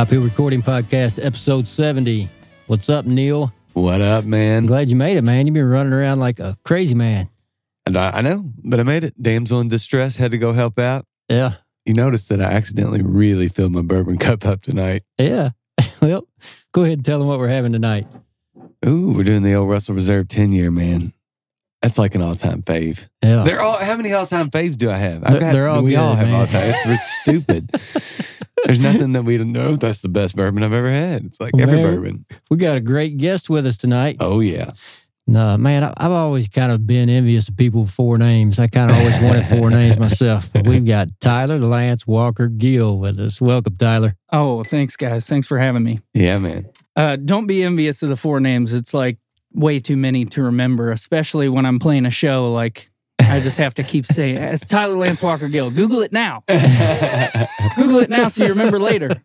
Top Hill Recording Podcast, episode 70. What's up, Neil? What up, man? Glad you made it, man. You've been running around like a crazy man. And I, I know, but I made it. Damsel in distress had to go help out. Yeah. You noticed that I accidentally really filled my bourbon cup up tonight. Yeah. well, go ahead and tell them what we're having tonight. Ooh, we're doing the old Russell Reserve 10 year, man. That's like an all time fave. Yeah. They're all, how many all time faves do I have? They're- they're all we all have man. all time. It's, it's stupid. There's nothing that we don't know. That's the best bourbon I've ever had. It's like every Man. bourbon. we got a great guest with us tonight. Oh, yeah. No, man, I, I've always kind of been envious of people with four names. I kind of always wanted four names myself. But we've got Tyler Lance Walker Gill with us. Welcome, Tyler. Oh, thanks, guys. Thanks for having me. Yeah, man. Uh, don't be envious of the four names. It's like way too many to remember, especially when I'm playing a show. Like, I just have to keep saying, it's Tyler Lance Walker Gill. Google it now. Google it now so you remember later.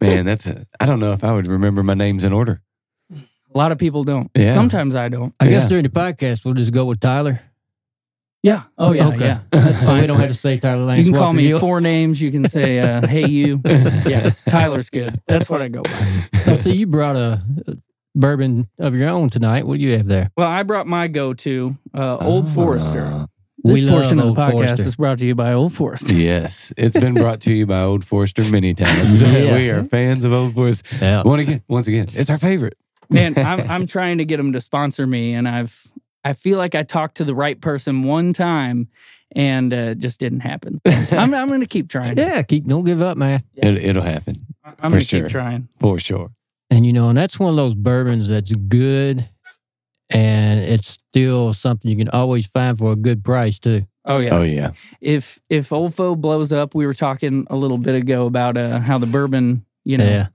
Man, that's a, I don't know if I would remember my names in order. A lot of people don't. Yeah. Sometimes I don't. I guess Yeah. during the podcast, we'll just go with Tyler. Yeah. Oh, yeah. okay. Yeah. That's so we don't have to say Tyler Lance You can call Walker me Gill. four names. You can say, uh, hey, you. Yeah. Tyler's good. That's what I go by. I see you brought a a bourbon of your own tonight. What do you have there? Well, I brought my go to uh, Old Forester. Ah. This we love portion of Old the podcast Forester. is brought to you by Old Forester. Yes, it's been brought to you by Old Forester many times. Yeah. We are fans of Old Forester. Yeah. Once again, once again, it's our favorite. Man, I'm I'm trying to get them to sponsor me, and I've I feel like I talked to the right person one time, and uh, it just didn't happen. I'm I'm going to keep trying. Yeah, keep don't give up, man. It, it'll happen I'm for going to sure. keep trying. for sure. And you know, and that's one of those bourbons that's good and it's still something you can always find for a good price too. Oh yeah. Oh yeah, If if Olfo blows up, we were talking a little bit ago about uh, how the bourbon you know Yeah,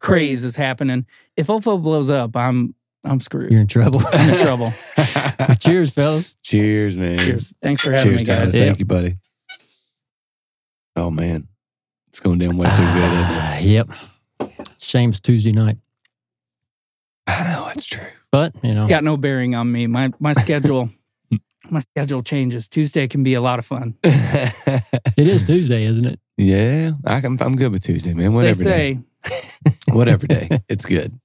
craze is happening. If Olfo blows up, I'm I'm screwed. you're in trouble. I'm in trouble. Cheers, fellas. Cheers, man. Cheers. Thanks for having Cheers, me, Tyler. guys. Thank you, buddy. Oh man, it's going down way too good. Isn't it? Ah, yep. Shame it's Tuesday night. I know it's true. But, you know, It's got no bearing on me. My my schedule my schedule changes. Tuesday can be a lot of fun. it is Tuesday, isn't it? yeah, I can, I'm good with Tuesday, man. They Whatever day, whatever day, it's good.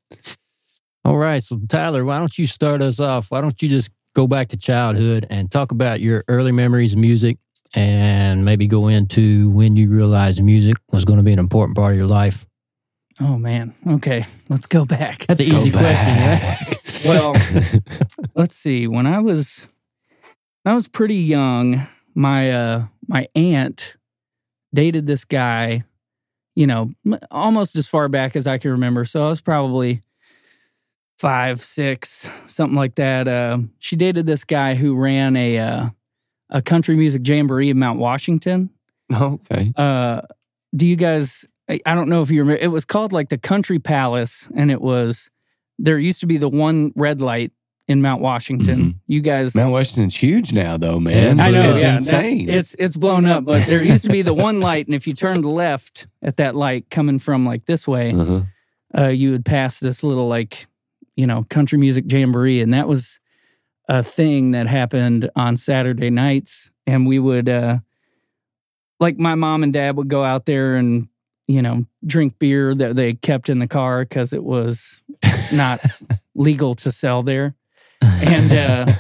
All right. So, Tyler, why don't you start us off? Why don't you just go back to childhood and talk about your early memories of music and maybe go into when you realized music was going to be an important part of your life? Oh man. Okay, let's go back. That's an Go easy question, right? Well, let's see. When I was when I was pretty young, my uh my aunt dated this guy, you know, m- almost as far back as I can remember. So I was probably five, six, something like that. Uh, she dated this guy who ran a uh, a country music jamboree in Mount Washington. okay. Uh, do you guys? I, I don't know if you remember. It was called like the Country Palace, and it was there used to be the one red light in Mount Washington. Mhm. You guys, Mount Washington's huge now, though, man. I know, it's yeah, that- insane. it's it's blown up, but there used to be the one light, and if you turned left at that light coming from like this way, uh-huh. uh, you would pass this little like you know country music jamboree, and that was a thing that happened on Saturday nights, and we would uh, like my mom and dad would go out there and you know, drink beer that they kept in the car because it was not legal to sell there. And uh,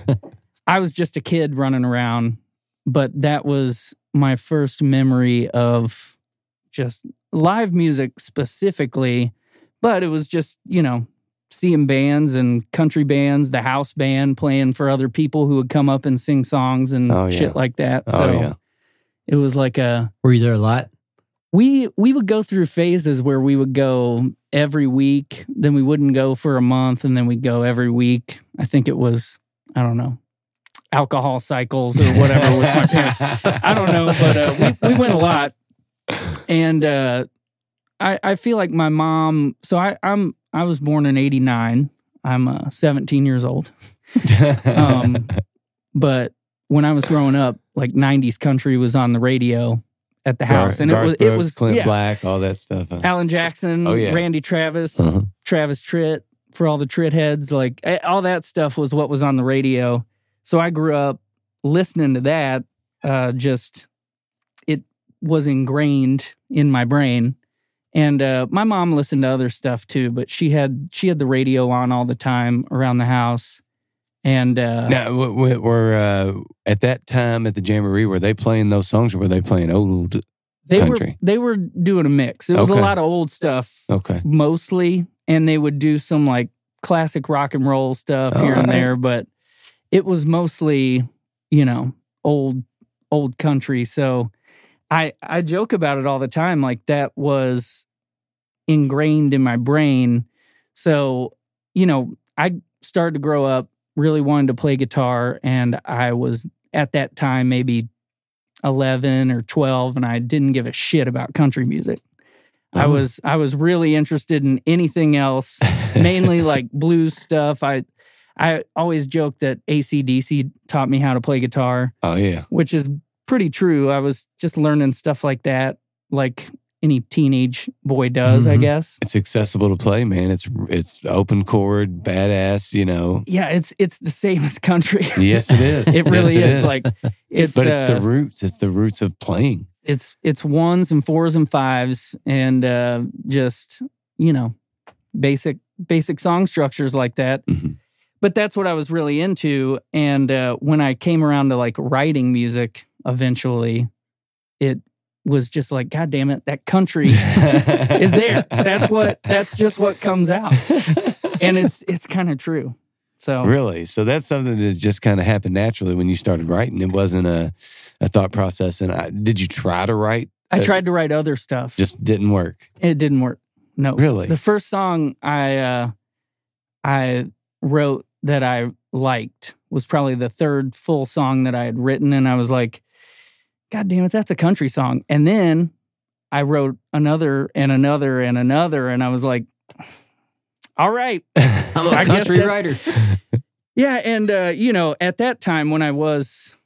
I was just a kid running around, but that was my first memory of just live music specifically. But it was just, you know, seeing bands and country bands, the house band playing for other people who would come up and sing songs and Oh, yeah. shit like that. Oh, So yeah. it was like a Were you there a lot? We we would go through phases where we would go every week, then we wouldn't go for a month, and then we'd go every week. I think it was I don't know alcohol cycles or whatever with my parents. I don't know, but uh, we we went a lot, and uh, I I feel like my mom. So I I'm I was born in '89. I'm uh, 17 years old. Um, but when I was growing up, like '90s country was on the radio at the house, and it Garth was it Brooks, was Clint yeah, Black, all that stuff. huh? Alan Jackson, Oh, yeah. Randy Travis, Uh-huh. Travis Tritt for all the Tritt heads. Like eh, all that stuff was what was on the radio. So I grew up listening to that. Uh, just it was ingrained in my brain. And uh, my mom listened to other stuff too, but she had she had the radio on all the time around the house. And uh, Now, w- w- were uh, at that time at the Jamboree, were they playing those songs or were they playing old? they country. were they were doing a mix. It was Okay. a lot of old stuff Okay. mostly, and they would do some like classic rock and roll stuff here and there, but it was mostly, you know, old old country. So I I joke about it all the time, like that was ingrained in my brain. So, you know, I started to grow up really wanted to play guitar, and I was at that time maybe 11 or 12 and I didn't give a shit about country music. I Oh. was I was really interested in anything else, mainly like blues stuff. I I always joke that ACDC taught me how to play guitar, Oh yeah. which is pretty true. I was just learning stuff like that, like any teenage boy does, I Mhm. guess. It's accessible to play, man. It's it's open chord, badass. You know. Yeah, it's it's the same as country. Yes, it is. it really Yes, is. Like it's but it's uh, the roots. It's the roots of playing. it's it's ones and fours and fives and uh just you know basic basic song structures like that Mhm. but that's what i was really into and uh when i came around to like writing music eventually it was just like god damn it that country is there that's what that's just what comes out and it's it's kind of true so Really? So that's something that just kind of happened naturally when you started writing. It wasn't a, a thought process. And I, did you try to write? i tried to write other stuff Just didn't work. It didn't work. No. Really? The first song I uh I wrote that I liked was probably the third full song that I had written and I was like god damn it that's a country song. And then I wrote another and another and another and I was like all right. I'm a country that- writer. Yeah, and uh, you know, at that time when I was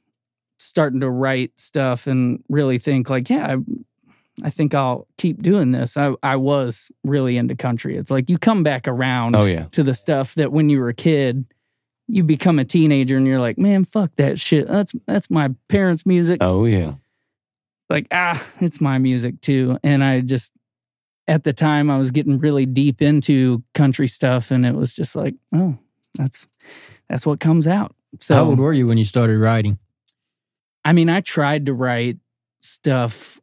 starting to write stuff and really think like, yeah, I, I think I'll keep doing this. I I was really into country. It's like you come back around Oh yeah. to the stuff that when you were a kid, you become a teenager and you're like, man, fuck that shit. That's that's my parents' music. Oh yeah. Like ah, it's my music too. And I just at the time I was getting really deep into country stuff, and it was just like, oh, that's that's what comes out. So How old were you when you started writing? I mean, I tried to write stuff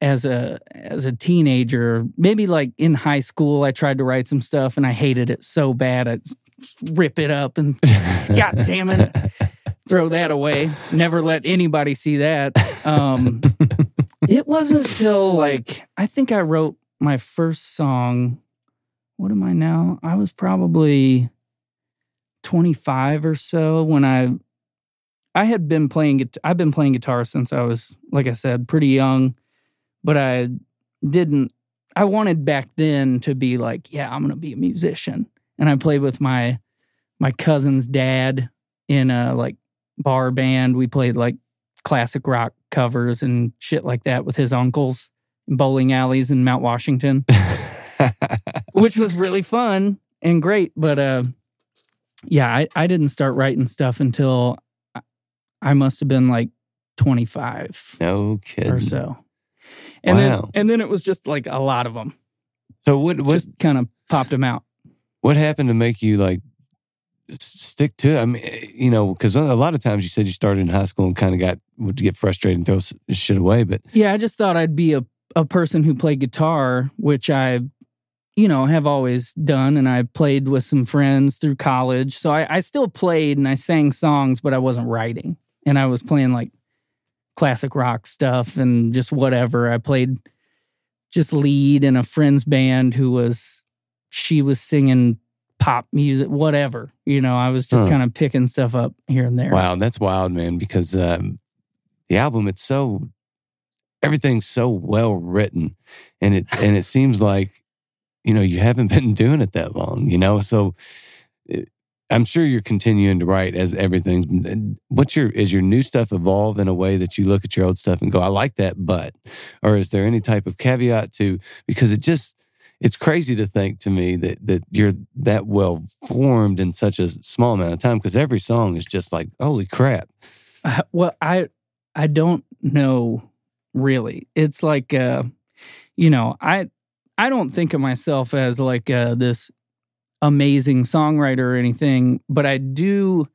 as a as a teenager. Maybe like in high school, I tried to write some stuff and I hated it so bad. I'd just rip it up and God damn it, throw that away. Never let anybody see that. Um, it wasn't until like I think I wrote my first song. What am I now? I was probably 25 or so when I I had been playing I've been playing guitar since I was like I said pretty young but I didn't I wanted back then to be like yeah I'm going to be a musician and I played with my my cousin's dad in a like bar band we played like classic rock covers and shit like that with his uncles in bowling alleys in Mount Washington which was really fun and great. But uh, yeah, I, I didn't start writing stuff until I- I must have been like 25 no kidding. or so. And then and then it was just like a lot of them. So what what Just kind of popped them out. What happened to make you like stick to it? I mean, eh, you know, because a lot of times you said you started in high school and kind of got would get frustrated and throw shit away, but Yeah, I just thought I'd be a, a person who played guitar, which I, you know, have always done. And I played with some friends through college. So I, I still played and I sang songs, but I wasn't writing. And I was playing like classic rock stuff and just whatever. I played just lead in a friend's band who was, she was singing pop music, whatever. You know, I was just Huh. kind of picking stuff up here and there. wow, that's wild, man. Because um, the album it's so everything's so well written, and it and it seems like you know you haven't been doing it that long, you know. So it, I'm sure you're continuing to write as everything's. What's your is your new stuff evolve in a way that you look at your old stuff and go, I like that, but, or is there any type of caveat to because it just it's crazy to think to me that that you're that well formed in such a small amount of time because every song is just like holy crap. Uh, well, I I don't know really. It's like uh you know, I I don't think of myself as like uh this amazing songwriter or anything, but I do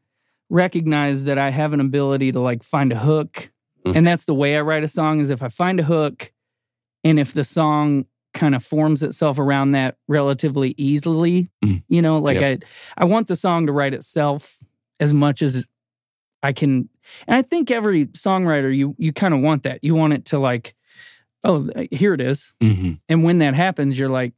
recognize that I have an ability to like find a hook. Mm. And that's the way I write a song is if I find a hook and if the song kind of forms itself around that relatively easily, Mm. you know, like I I want the song to write itself as much as I can and I think every songwriter you you kind of want that. You want it to like oh, here it is. Mm-hmm. And when that happens, you're like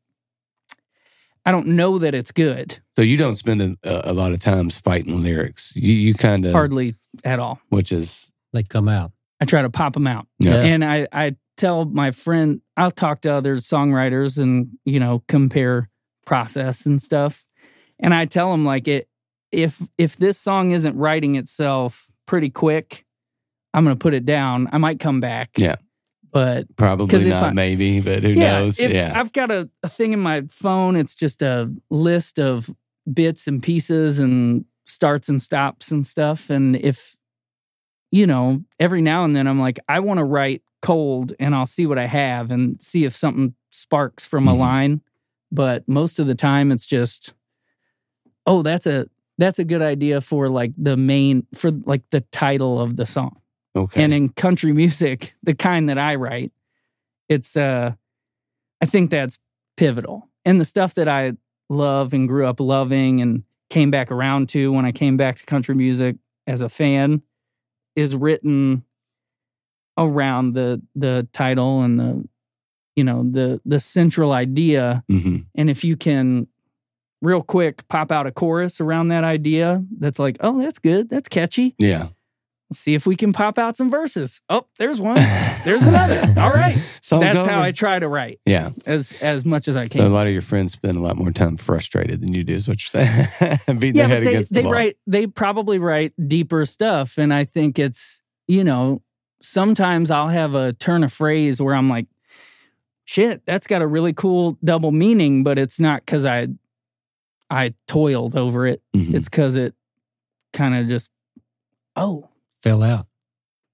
I don't know that it's good. So you don't spend a, a lot of times fighting lyrics. You you kind of Hardly at all. which is They come out. I try to pop them out. Yeah. And I, I tell my friend, I'll talk to other songwriters and, you know, compare process and stuff. And I tell them like it, if, if this song isn't writing itself pretty quick, I'm going to put it down. I might come back. Yeah. But probably not I- maybe, but who yeah, knows? if yeah. I've got a, a thing in my phone. It's just a list of bits and pieces and starts and stops and stuff. And if, you know, every now and then I'm like, I want to write cold and I'll see what I have and see if something sparks from a Mhm. line. But most of the time it's just, oh, that's a that's a good idea for like the main for like the title of the song. okay. And in country music, the kind that I write, it's uh I think that's pivotal. And the stuff that I love and grew up loving and came back around to when I came back to country music as a fan is written around the the title and the you know the the central idea hmm and if you can real quick pop out a chorus around that idea that's like oh that's good that's catchy Yeah. Let's see if we can pop out some verses. Oh, there's one. There's another. All right. Song's That's over. how I try to write Yeah. as as much as I So a lot of your friends spend a lot more time frustrated than you do, is what you're saying. Beating Yeah, their head they, against they the wall. write they probably write deeper stuff. And I think it's, you know, sometimes I'll have a turn of phrase where I'm like, shit, that's got a really cool double meaning, but it's not because I I toiled over it. Mhm. It's because it kind of just oh. Fell out.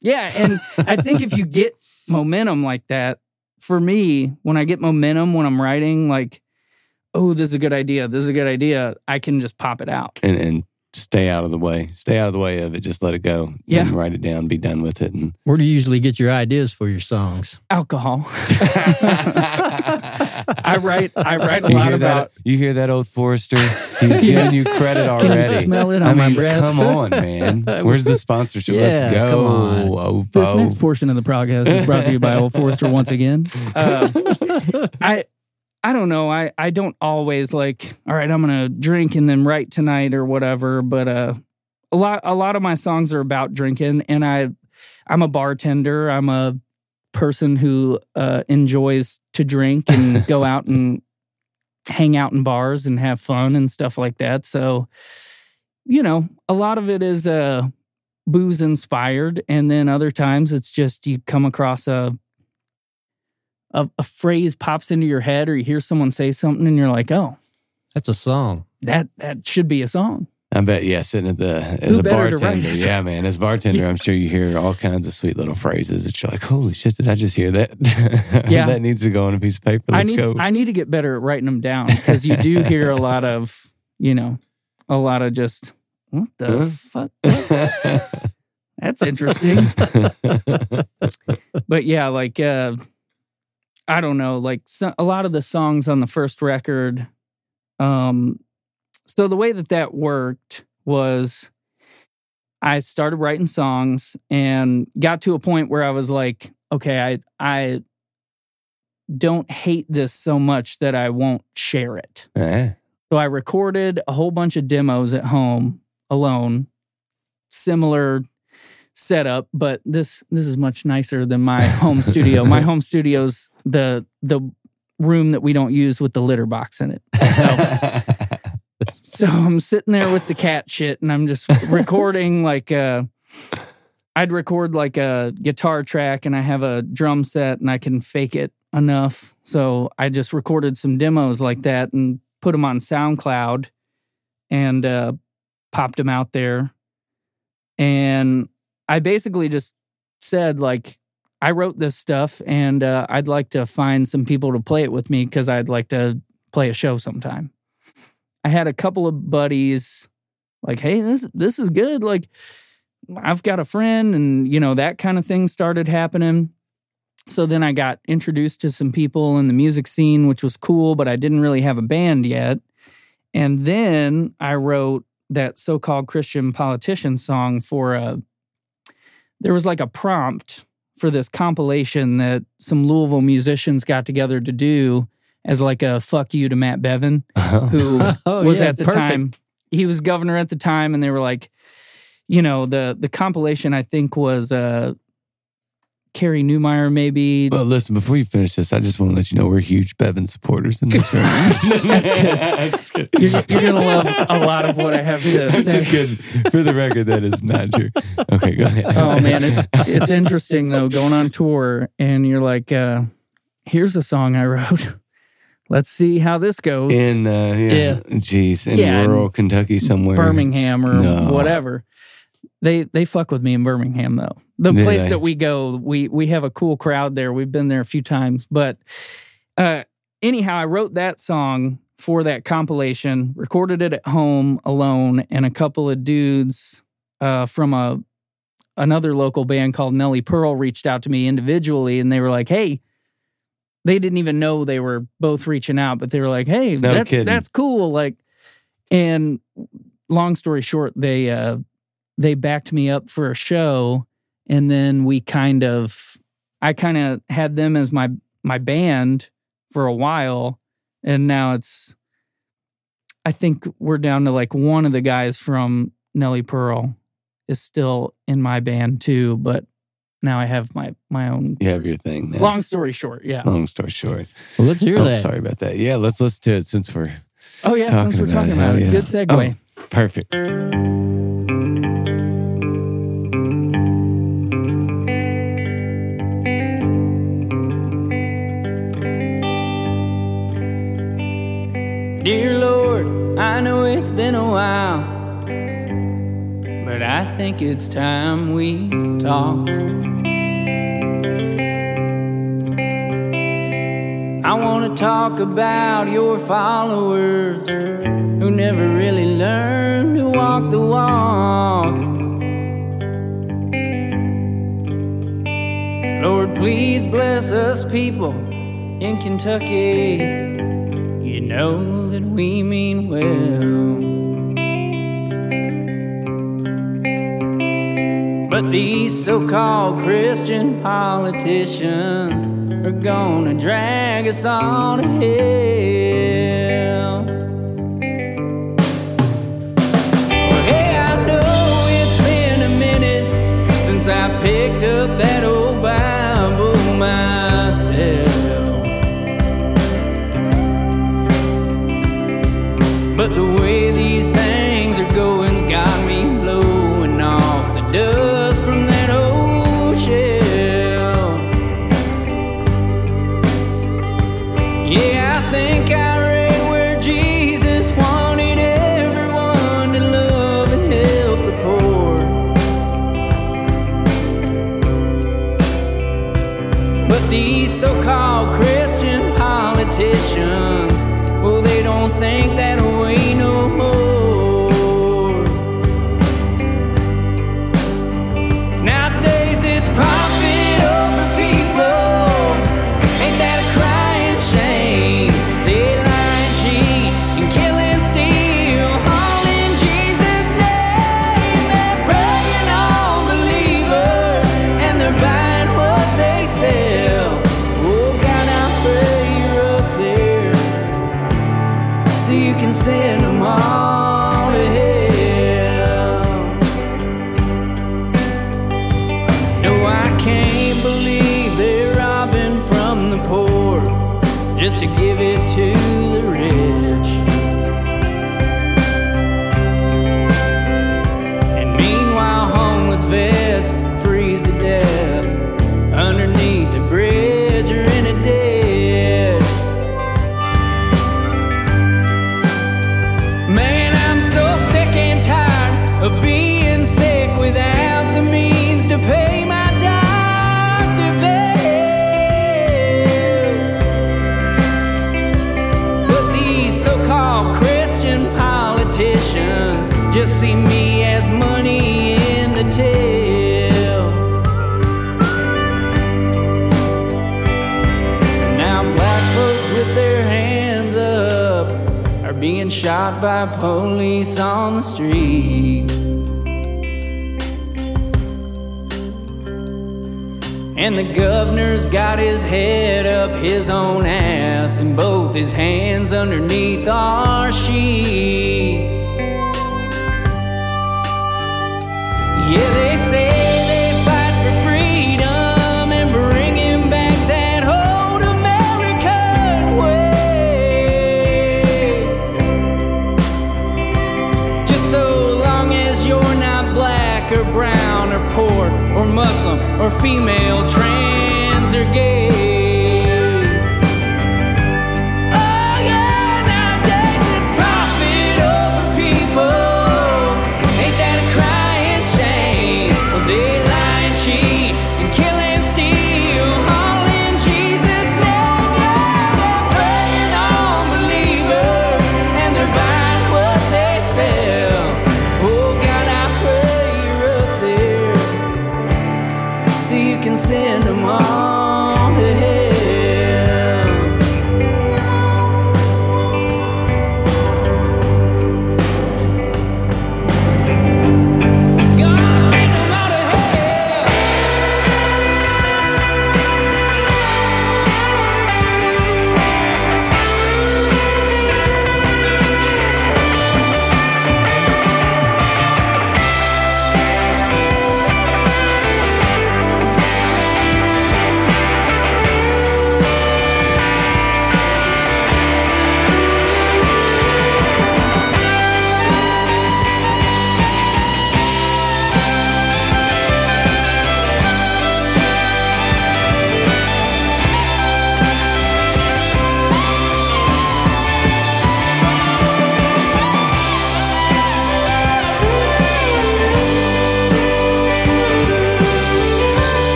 Yeah, and I think if you get momentum like that, for me, when I get momentum when I'm writing, like, oh, this is a good idea, this is a good idea, I can just pop it out. and and stay out of the way. Stay out of the way of it. Just let it go. Yeah. And write it down. Be done with it. And Where do you usually get your ideas for your songs? Alcohol. I write I write a you lot hear about that? You hear that, old Forester? He's Yeah. giving you credit already. Can you already. smell it on I my breath? come on, man. Where's the sponsorship? Yeah, Let's go. come on. This next portion of the podcast is brought to you by Old Forester once again. Uh, I I don't know. I I don't always like. All right, I'm gonna drink and then write tonight or whatever. But uh, a lot a lot of my songs are about drinking, and I I'm a bartender. I'm a person who uh, enjoys to drink and go out and hang out in bars and have fun and stuff like that. So, you know, a lot of it is uh, booze inspired, and then other times it's just you come across a a, a phrase pops into your head or you hear someone say something and you're like, oh, That's a song. that that should be a song. I bet, yeah, sitting at the as Who a better to write bartender. Yeah, man. As a bartender, I'm sure you hear all kinds of sweet little phrases that you're like, holy shit, did I just hear that? Yeah. that needs to go on a piece of paper. I Let's need go. I need to get better at writing them down because you do hear a lot of you know a lot of just what the Huh? fuck. That's interesting. but yeah, like uh I don't know, like so, a lot of the songs on the first record um so the way that that worked was I started writing songs and got to a point where I was like, okay, I I don't hate this so much that I won't share it. Eh, So I recorded a whole bunch of demos at home alone, similar setup, but this this is much nicer than my home studio. My home studio's the the room that we don't use with the litter box in it. So I'm sitting there with the cat shit and I'm just recording like uh I'd record like a guitar track and I have a drum set and I can fake it enough. So I just recorded some demos like that and put them on SoundCloud and uh popped them out there. And I basically just said like I wrote this stuff and uh, I'd like to find some people to play it with me because I'd like to play a show sometime. I had a couple of buddies like, hey, this this is good. Like, I've got a friend, and you know that kind of thing started happening. So then I got introduced to some people in the music scene, which was cool, but I didn't really have a band yet. And then I wrote that so-called Christian politician song for a. There was like a prompt for this compilation that some Louisville musicians got together to do as like a fuck you to Matt Bevin who Oh, was yeah, at the perfect. time he was governor at the time and they were like you know the the compilation i think was uh Carrie Newmeyer maybe well, listen, before you finish this, I just want to let you know we're huge Bevin supporters in this room. You're, you're gonna love a lot of what i have to Just say kidding. For the record, that is not true. Okay, go ahead. oh man it's it's interesting though going on tour and you're like uh here's a song i wrote let's see how this goes in uh, yeah, Yeah. jeez, in Yeah, in rural Kentucky somewhere. Birmingham or No. whatever. They they fuck with me in Birmingham though. The Do place they? that we go, we we have a cool crowd there. We've been there a few times, but uh anyhow, I wrote that song for that compilation, recorded it at home alone, and a couple of dudes uh from a another local band called Nellie Pearl reached out to me individually and they were like, "Hey, they didn't even know they were both reaching out, but they were like, "Hey, No that's kidding. that's cool." Like and long story short, they uh they backed me up for a show and then we kind of I kind of had them as my my band for a while and now it's I think we're down to like one of the guys from Nellie Pearl is still in my band too, but now I have my my own You have your thing. Now. long story short, yeah. Long story short. Well, let's hear Oh, that. sorry about that. Yeah, let's listen to it since we're Oh yeah, Talking since we're about talking it, about it. yeah. Good segue. Oh, perfect. Dear Lord, I know it's been a while, but I think it's time we talked. I want to talk about your followers who never really learned to walk the walk. Lord, please bless us people in Kentucky. You know that we mean well. But these so called Christian politicians are gonna drag us all to hell. See me as money in the till. Now black folks with their hands up are being shot by police on the street. And the governor's got his head up his own ass and both his hands underneath our sheets. Or brown or poor or Muslim or female, trans or gay.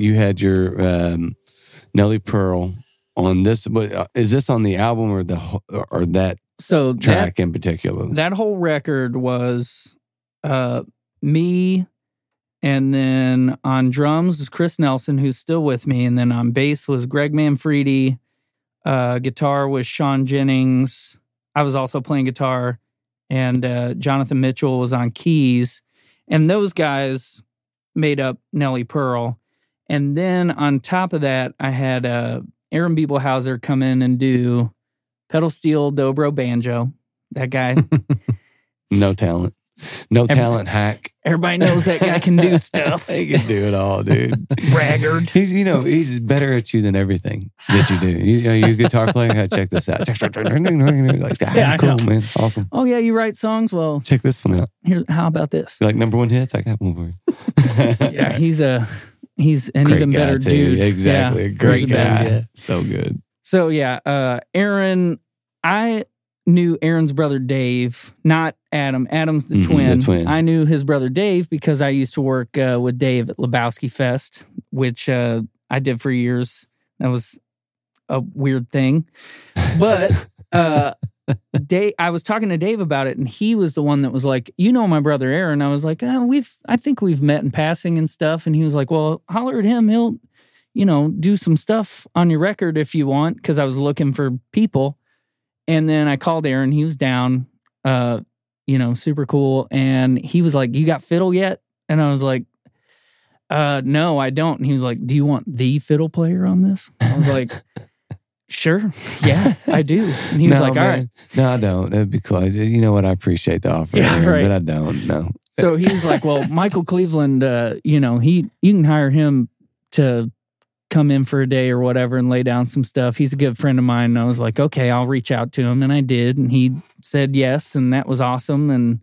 You had your um, Nellie Pearl on this, but uh, is this on the album or the or that So that track in particular? that whole record was uh me and then on drums was Chris Nelson who's still with me and then on bass was Greg Manfredi uh guitar was Sean Jennings I was also playing guitar and uh Jonathan Mitchell was on keys and those guys made up Nellie Pearl and then on top of that I had uh Aaron Biebelhauser come in and do pedal steel dobro banjo that guy no talent. no talent hack. Everybody knows that guy can do stuff. he can do it all, dude. Braggart. He's you know he's better at you than everything that you do. You, you know, you a guitar player. Hey, check this out. like, ah, Yeah, cool, man. Awesome. Oh yeah, you write songs. Well, Check this one out. here. How about this? You like number one hits? I got one for you. Yeah, he's a he's an Great even better too. dude. Exactly. Yeah, Great the best. guy. Yeah. So good. So yeah, uh, Aaron, I knew Aaron's brother Dave, not Adam. Adam's the Mhm, the twin. twin. I knew his brother Dave because I used to work uh, with Dave at Lebowski Fest, which uh, I did for years. That was a weird thing, but uh, Dave, I was talking to Dave about it, and he was the one that was like, "You know, my brother Aaron." I was like, uh, "We've, I think we've met in passing and stuff." And he was like, "Well, holler at him. He'll." you know, do some stuff on your record if you want, because I was looking for people. And then I called Aaron. He was down, uh, you know, super cool. And he was like, You got fiddle yet? And I was like, uh, no, I don't. And he was like, Do you want the fiddle player on this? I was like, Sure. Yeah, I do. And he was no, like, All right. man. No, I don't. That'd be cool. You know what? I appreciate the offer, Yeah, right. but I don't. No. So he was like, "Well, Michael Cleveland, uh, you know, he you can hire him to come in for a day or whatever and lay down some stuff. He's a good friend of mine." And I was like, "Okay, I'll reach out to him," and I did, and he said yes, and that was awesome. And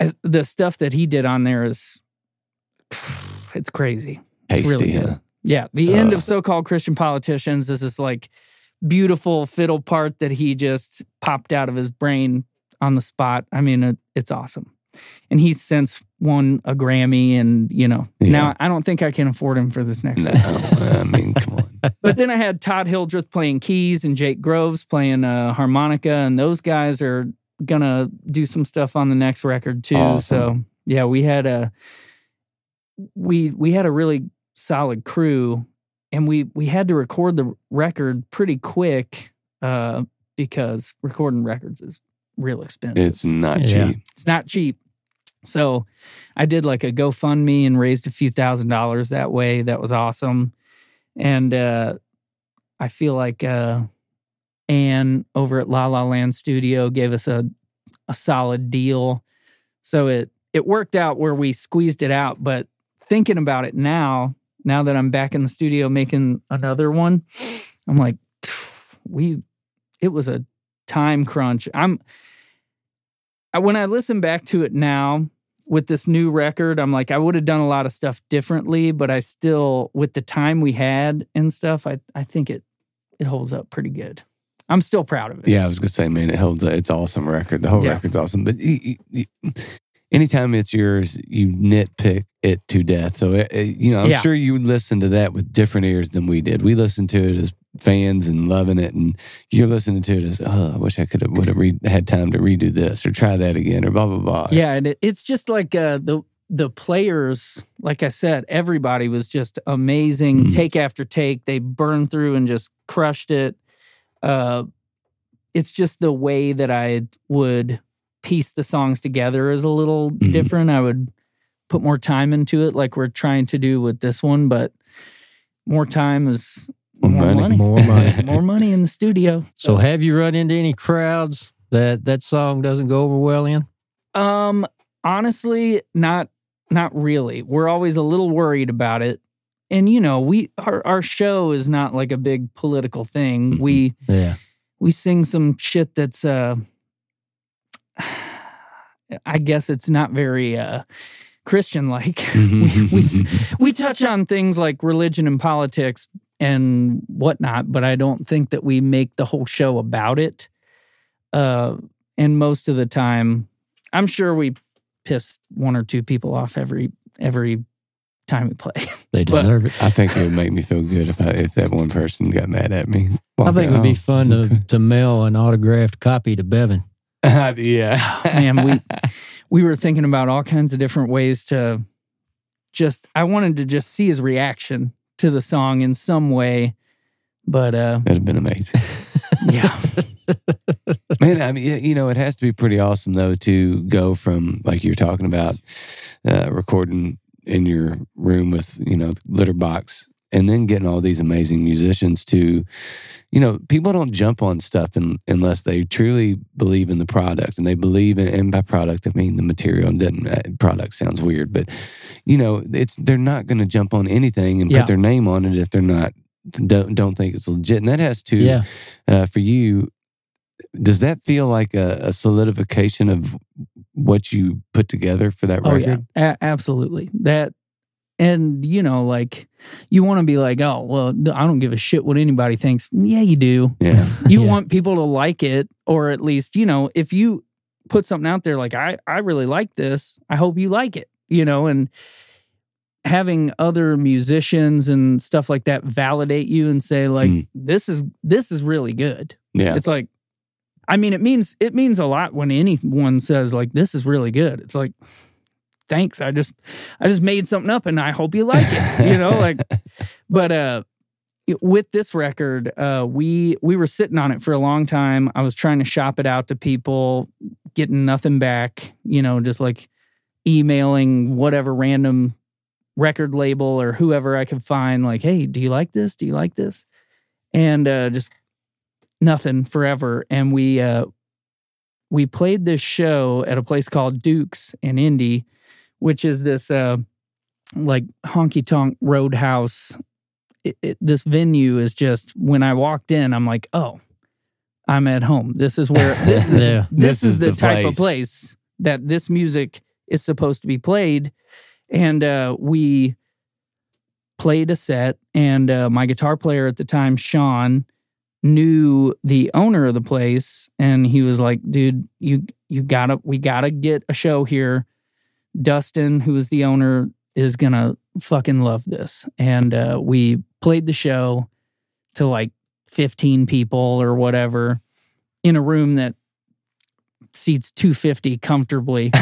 as, the stuff that he did on there is, it's crazy. It's Tasty, really huh? Yeah, the end Uh. of so-called Christian politicians is this like beautiful fiddle part that he just popped out of his brain on the spot. I mean, it, it's awesome. And he's since won a Grammy, and you know, now I don't think I can afford him for this next No. I mean, come on. But then I had Todd Hildreth playing keys and Jake Groves playing uh, harmonica, and those guys are gonna do some stuff on the next record too. Awesome. So yeah, we had a we we had a really solid crew, and we we had to record the record pretty quick uh, because recording records is real expensive. It's not Yeah. cheap. It's not cheap. So I did like a GoFundMe and raised a few thousand dollars that way. That was awesome. And uh, I feel like uh, Anne over at La La Land Studio gave us a, a solid deal. So it it worked out where we squeezed it out. But thinking about it now, now that I'm back in the studio making another one, I'm like, we it was a time crunch. I'm I- when I listen back to it now with this new record, I'm like, I would have done a lot of stuff differently, but I still, with the time we had and stuff, I I think it it holds up pretty good. I'm still proud of it. Yeah, I was gonna say, man, it holds. It's awesome record. The whole Yeah. record's awesome. But anytime it's yours, you nitpick it to death. So you know, I'm Yeah. sure you listen to that with different ears than we did. We listened to it as fans and loving it, and you're listening to it as, oh, I wish I could have would have re- had time to redo this or try that again or blah blah blah. Yeah, and it, it's just like uh, the the players, like I said, everybody was just amazing. Mhm. Take after take, they burned through and just crushed it. Uh, it's just the way that I would piece the songs together is a little Mhm. different. I would put more time into it, like we're trying to do with this one, but more time is More more, money. money. More money. more money in the studio. So, have you run into any crowds that that song doesn't go over well in? Um, honestly, not not really. We're always a little worried about it. And you know, we our our show is not like a big political thing. Mhm. We Yeah. we sing some shit that's uh I guess it's not very uh Christian like. we, we we touch on things like religion and politics and whatnot, but I don't think that we make the whole show about it. Uh, and most of the time, I'm sure we piss one or two people off every every time we play. They But- deserve it. I think it would make me feel good if I, if that one person got mad at me. I think it would be fun okay. to, to mail an autographed copy to Bevin. yeah, Man, we we were thinking about all kinds of different ways to just. I wanted to just see his reaction to the song in some way, but uh, that'd have been amazing. yeah, Man, I mean, you know, it has to be pretty awesome though to go from like you're talking about uh, recording in your room with you know litter box and then getting all these amazing musicians to, you know, people don't jump on stuff in, unless they truly believe in the product and they believe in, and by product, I mean the material and didn't, uh, product sounds weird, but you know, it's, they're not going to jump on anything and Yeah. put their name on it if they're not, don't, don't think it's legit. And that has to, Yeah. uh, for you, does that feel like a, a solidification of what you put together for that Oh yeah, record? a- absolutely. That, and you know, like you want to be like, oh well, I don't give a shit what anybody thinks. Yeah, you do. Yeah. You Yeah. want people to like it, or at least you know, if you put something out there like I, I really like this. I hope you like it. You know, and having other musicians and stuff like that validate you and say like Mm. this is this is really good. Yeah. It's like, I mean, it means it means a lot when anyone says like this is really good. It's like, thanks. I just I just made something up and I hope you like it. You know, like, but uh, with this record, uh, we we were sitting on it for a long time. I was trying to shop it out to people, getting nothing back. You know, just like emailing whatever random record label or whoever I could find. Like, hey, do you like this? Do you like this? And uh, just nothing forever. And we uh we played this show at a place called Duke's in Indy, which is this uh like honky tonk roadhouse. It, it, this venue is just when I walked in, I'm like, oh, I'm at home. This is where this is Yeah. this, This is, is the, the type of place. place that this music is supposed to be played. And uh, we played a set, and uh, my guitar player at the time, Sean, knew the owner of the place, and he was like, "Dude, you you gotta we gotta get a show here." Dustin, who is the owner, is gonna fucking love this, and uh, we played the show to like 15 people or whatever in a room that seats 250 comfortably.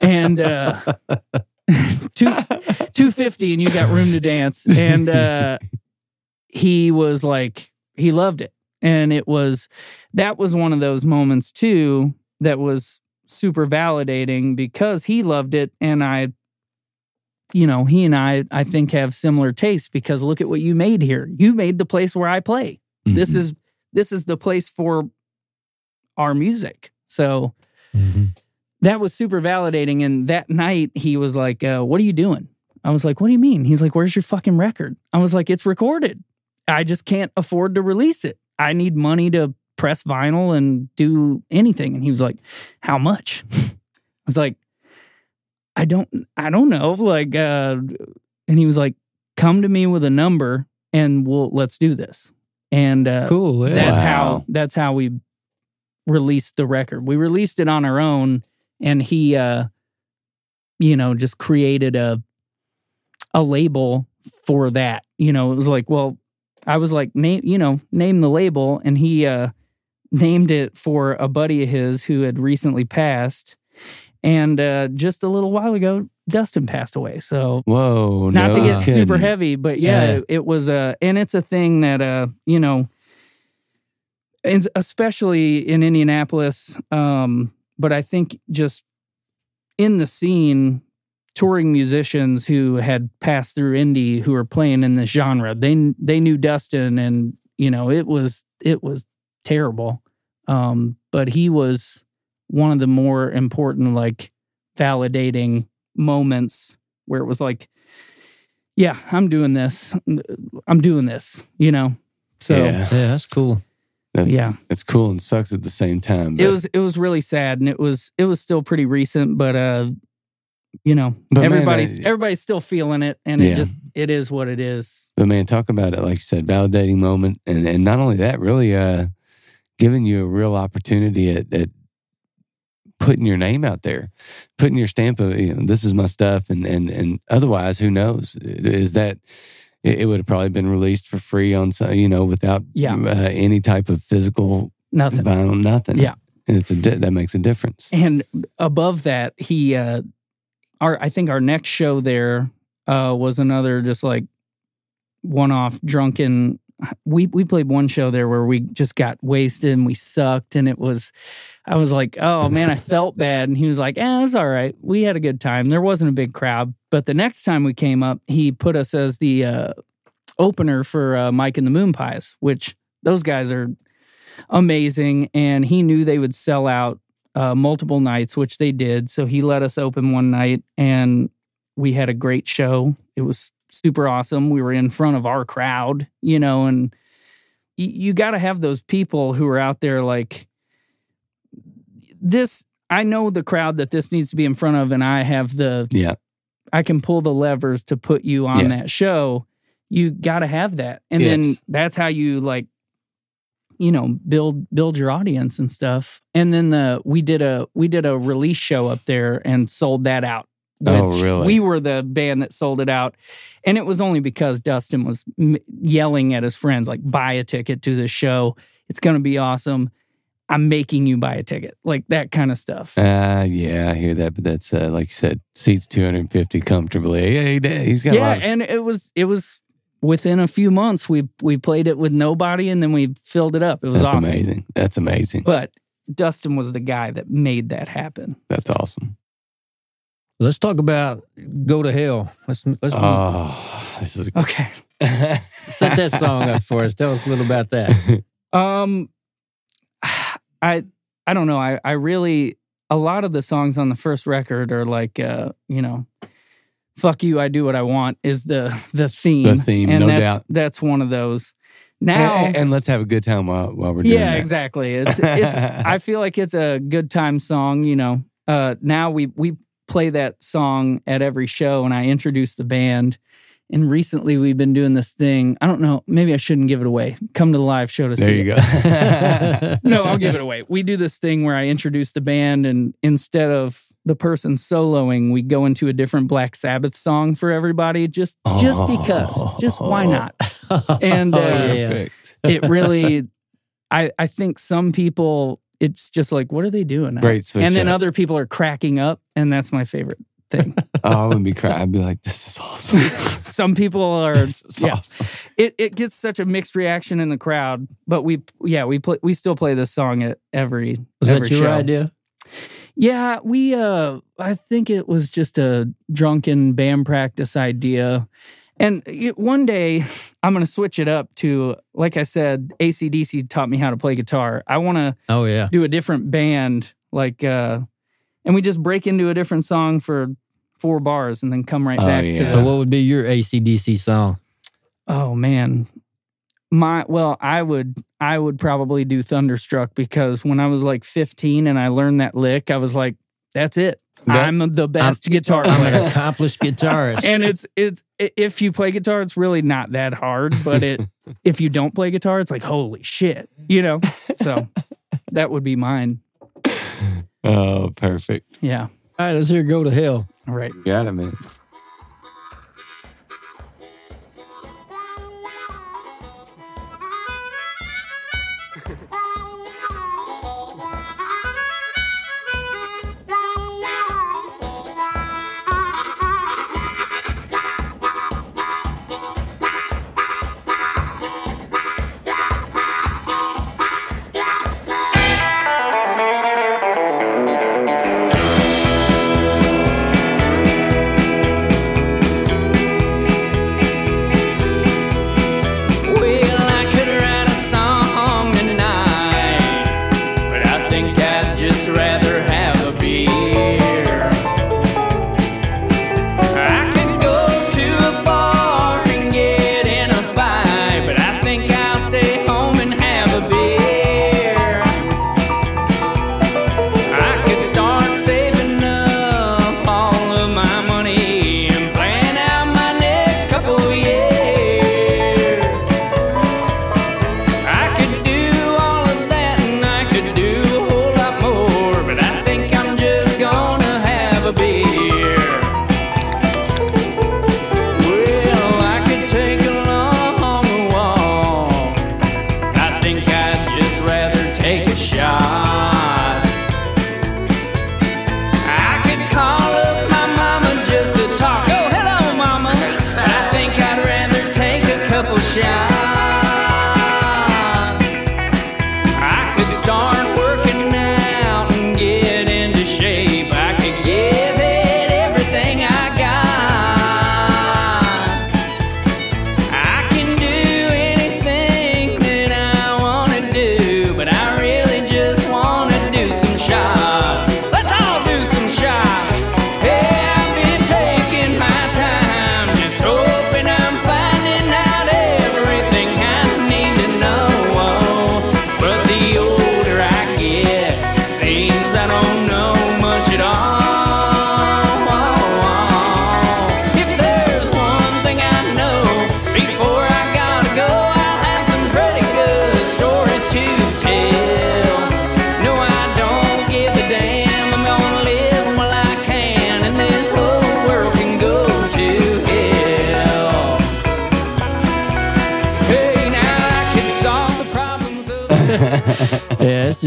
And uh two, 250 and you got room to dance. And uh he was like he loved it. And it was that was one of those moments too that was super validating because he loved it and i you know he and i i think have similar tastes because look at what you made here you made the place where i play this Mhm. is this is the place for our music so Mhm. that was super validating. And that night, he was like, uh, What are you doing? I was like, What do you mean? He's like, Where's your fucking record? I was like, It's recorded. I just can't afford to release it. I need money to press vinyl and do anything. And he was like, How much? I was like, I don't, I don't know. Like, uh, and he was like, Come to me with a number and we'll, let's do this. And, uh, Cool. Yeah. that's Wow. how that's how we released the record. We released it on our own and he uh you know just created a a label for that. You know, it was like, well, I was like name, you know, name the label and he uh named it for a buddy of his who had recently passed. And uh just a little while ago Dustin passed away. So Whoa. not no to get kidding. super heavy, but yeah, Yeah. It, it was uh and it's a thing that uh, you know, especially in Indianapolis, um, but I think just in the scene, touring musicians who had passed through Indy who were playing in this genre, they they knew Dustin and you know, it was it was terrible. Um, but he was one of the more important like validating moments where it was like yeah i'm doing this i'm doing this you know so yeah, yeah, Yeah, that's cool. Yeah. It's cool and sucks at the same time. it was it was really sad and it was it was still pretty recent but uh you know But man, everybody's I- everybody's still feeling it and Yeah. it just it is what it is But man, talk about it, like you said, validating moment. And and not only that, really uh giving you a real opportunity at, at putting your name out there, putting your stamp of, you know, this is my stuff. And and and otherwise, who knows? Is that it, would have probably been released for free on some, you know, without Yeah. uh, any type of physical nothing vinyl, nothing. Yeah. And it's a di- that makes a difference. and above that he uh our i think our next show there uh was another just like one-off drunken we we played one show there where we just got wasted and we sucked and it was I was like, "Oh man, I felt bad." And he was like, "Eh, it's all right. We had a good time. There wasn't a big crowd." But the next time we came up, he put us as the uh, opener for uh, Mike and the Moon Pies, which those guys are amazing and he knew they would sell out uh, multiple nights, which they did. So he let us open one night and we had a great show. It was super awesome. We were in front of our crowd, you know, and y- you got to have those people who are out there like this. I know the crowd that this needs to be in front of, and I have the, Yeah. I can pull the levers to put you on Yeah. that show. You got to have that. And then that's how you like, you know, build build your audience and stuff. And then the we did a we did a release show up there and sold that out. Oh, really? We were the band that sold it out, and it was only because Dustin was m- yelling at his friends like, "Buy a ticket to this show. It's going to be awesome. I'm making you buy a ticket." Like that kind of stuff. Uh, yeah, I hear that, but that's uh, like you said, seats 250 comfortably. Yeah, he, he's got a yeah, lot of and it was it was within a few months we we played it with nobody, and then we filled it up. It was That's awesome. amazing. That's amazing. But Dustin was the guy that made that happen. That's awesome. Let's talk about "Go to Hell." Let's let's Oh, this is Okay. set that song up for us. Tell us a little about that. Um, I I don't know. I I really a lot of the songs on the first record are like uh you know, fuck you, I do what I want is the the theme. The theme, and no that's, doubt. That's one of those. Now, and, and let's have a good time while, while we're doing it. yeah, that. exactly. It's it's. I feel like it's a good time song. You know. Uh, now we we play that song at every show, and I introduce the band. And recently, we've been doing this thing. I don't know. Maybe I shouldn't give it away. Come to the live show to There see There you it. go. no, I'll give it away. We do this thing where I introduce the band, and instead of the person soloing, we go into a different Black Sabbath song for everybody, just just because, just why not? And, oh, uh, yeah. It really, I I think some people, it's just like, what are they doing? now? Great switch and then up. other people are cracking up, and that's my favorite thing. Oh, I wouldn't be crying. I'd be like, this is awesome. some people are. this is yeah. awesome. It it gets such a mixed reaction in the crowd, but we yeah we play we still play this song at every Was every that your show. idea? Yeah, we uh I think it was just a drunken band practice idea. And one day I'm going to switch it up to like I said ACDC taught me how to play guitar. I want to Oh yeah. do a different band like uh and we just break into a different song for four bars and then come right Oh, back to yeah. So the what would be your ACDC song? Oh man. My well, I would I would probably do Thunderstruck because when I was like 15 and I learned that lick, I was like, that's it. That- I'm the best guitar I'm an accomplished guitarist. and it's it's if you play guitar, it's really not that hard. But it if you don't play guitar, it's like holy shit, you know. So that would be mine. Oh, perfect. Yeah. All right, let's hear "Go to Hell." All right. Got it, man.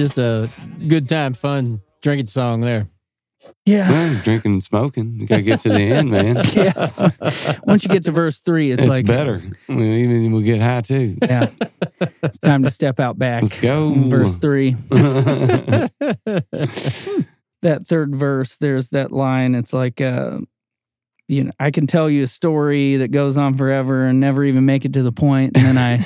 Just a good time, fun drinking song there. Yeah. Well, drinking and smoking. You gotta get to the end, man. Yeah. Once you get to verse three, it's, It's, like better. We even we'll get high too. Yeah. It's time to step out back. Let's go. Verse three. that third verse, there's that line. It's like, uh, you know, I can tell you a story that goes on forever and never even make it to the point. And then I,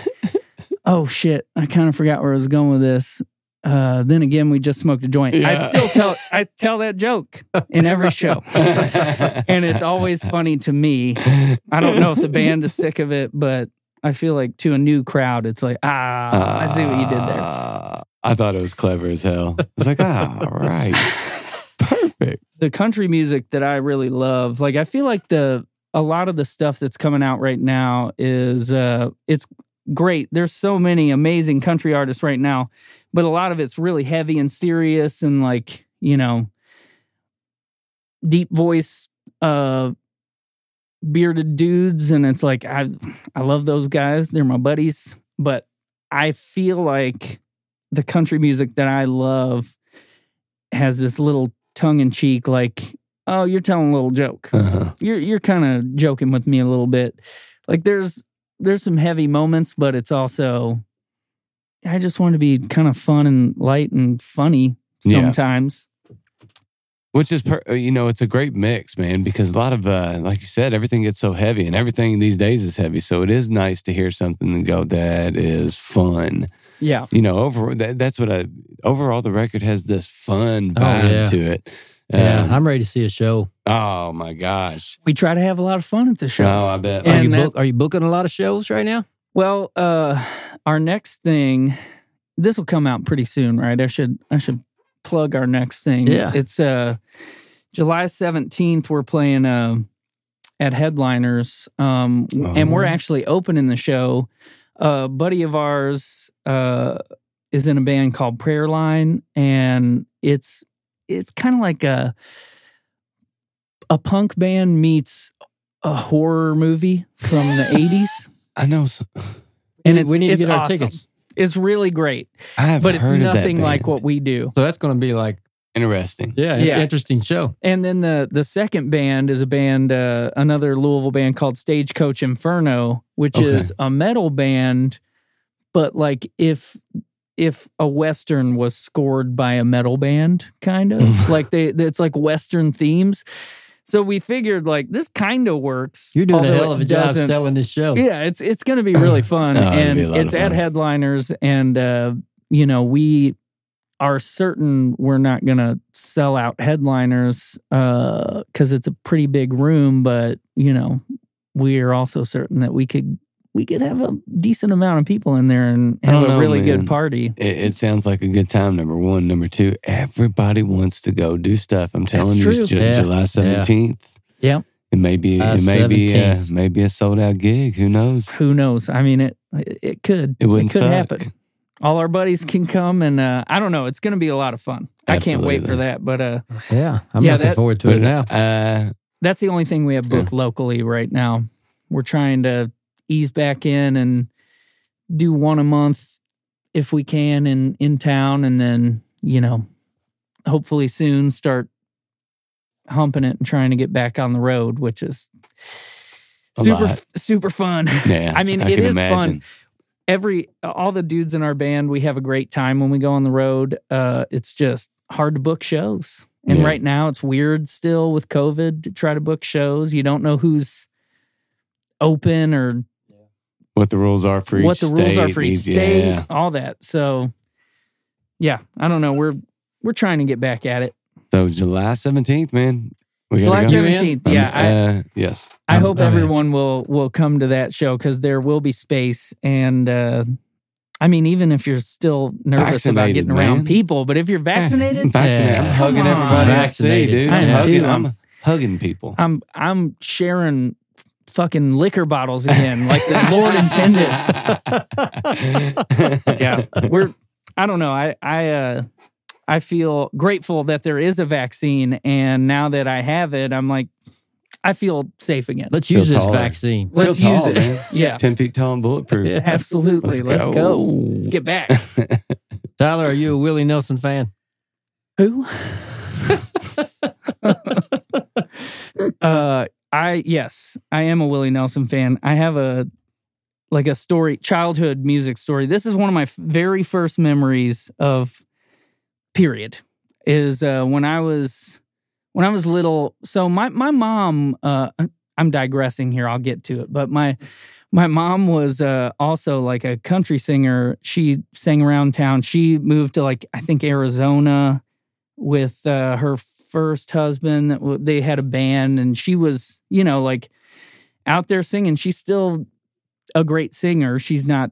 oh shit, I kind of forgot where I was going with this. Uh, then again, we just smoked a joint. I still tell, I tell that joke in every show, and it's always funny to me. I don't know if the band is sick of it, but I feel like to a new crowd, it's like, ah, I see what you did there. Ah, I thought it was clever as hell. It's like, ah, right. Perfect. the country music that I really love, like I feel like the a lot of the stuff that's coming out right now is uh it's great. There's so many amazing country artists right now, but a lot of it's really heavy and serious and like, you know, deep voice uh bearded dudes and it's like I I love those guys. They're my buddies, but I feel like the country music that I love has this little tongue in cheek like oh you're telling a little joke Uh-huh. you're you're kind of joking with me a little bit like there's there's some heavy moments but it's also i just want to be kind of fun and light and funny Yeah. sometimes Which is, per, you know, it's a great mix, man, because a lot of, uh, like you said, everything gets so heavy and everything these days is heavy. So it is nice to hear something and go, that is fun. yeah You know, over that, that's what I, overall, the record has this fun Oh, vibe yeah. to it. Yeah, Um, I'm ready to see a show. oh my gosh. we try to have a lot of fun at the show Oh, I bet. Are And you that- book, are you booking a lot of shows right now? well uh our next thing this will come out pretty soon right i should i should plug our next thing Yeah. it's uh july 17th we're playing uh at headliners um and we're Oh. actually opening the show a buddy of ours uh is in a band called prayer line and it's it's kind of like a a punk band meets a horror movie from the 80s I know. s- and we, it's, we need it's to get our awesome. tickets. It's really great, I have but it's heard of that nothing like what we do. So that's going to be like, Interesting. yeah, Yeah. interesting show. And then the the second band is a band, uh, another Louisville band called Stagecoach Inferno, which Okay. is a metal band, but like if if a western was scored by a metal band, kind of like they it's like western themes. So we figured like this kind of works. You're doing a hell of a job selling this show. Yeah, it's it's going to be really fun, it'll and be a lot it's of at headliners, and uh, you know we are certain we're not going to sell out headliners because it's a pretty big room, but you know we are also certain that we could we could have a decent amount of people in there and have don't a really man. good party. It, it sounds like a good time. Number one, number two. Everybody wants to go do stuff. I'm telling you, it's Ju- Yeah. July seventeenth. Yep. It may be. July it may be. Uh, 17th. maybe a sold out gig. Who knows? Who knows? I mean, it it could It wouldn't could suck. happen. All our buddies can come, and uh, I don't know. It's going to be a lot of fun. I can't wait for that, but uh, Yeah, I'm Yeah, looking that- forward to it now. Uh, that's the only thing we have booked locally right now. We're trying to ease back in and do one a month if we can in in town, and then you know, hopefully soon start humping it and trying to get back on the road, which is A super lot. super fun. yeah. I mean, I it is fun. Every all the dudes in our band, we have a great time when we go on the road. Uh, it's just hard to book shows. And Yeah. right now it's weird still with COVID to try to book shows. You don't know who's open or What the rules are for each what the rules are for each each- state, Yeah. all that. So yeah, I don't know. We're we're trying to get back at it. So July seventeenth, man. We July gotta go. You seventeenth. Um, Yeah, I, uh, yes. I I'm- hope I'm in. everyone will will come to that show because there will be space and uh I mean, even if you're still nervous about Vaccinated, getting around man. people, but if you're vaccinated, Vaccinated. Yeah. I'm hugging Come on. everybody I see, Vaccinated. dude. I I'm am hugging. too. I'm hugging people. I'm I'm sharing fucking liquor bottles again, like the Lord intended. Yeah, we're. I don't know. I I uh, I feel grateful that there is a vaccine, and now that I have it, I'm like, I feel safe again. Let's use Feel this taller. vaccine. Let's Feel use tall, it. man. Yeah, Ten feet tall and bulletproof. Yeah. absolutely. Let's Let's, go. go. Let's get back. Tyler, are you a Willie Nelson fan? Who? uh, I yes, I am a Willie Nelson fan. I have a like a story, childhood music story. This is one of my f- very first memories of period. Is uh, when I was when I was little. So my my mom. Uh, I'm digressing here. I'll get to it, but my my mom was uh, also like a country singer. She sang around town. She moved to like I think Arizona with uh, her first husband. that They had a band, and she was you know like out there singing. She's still a great singer. She's not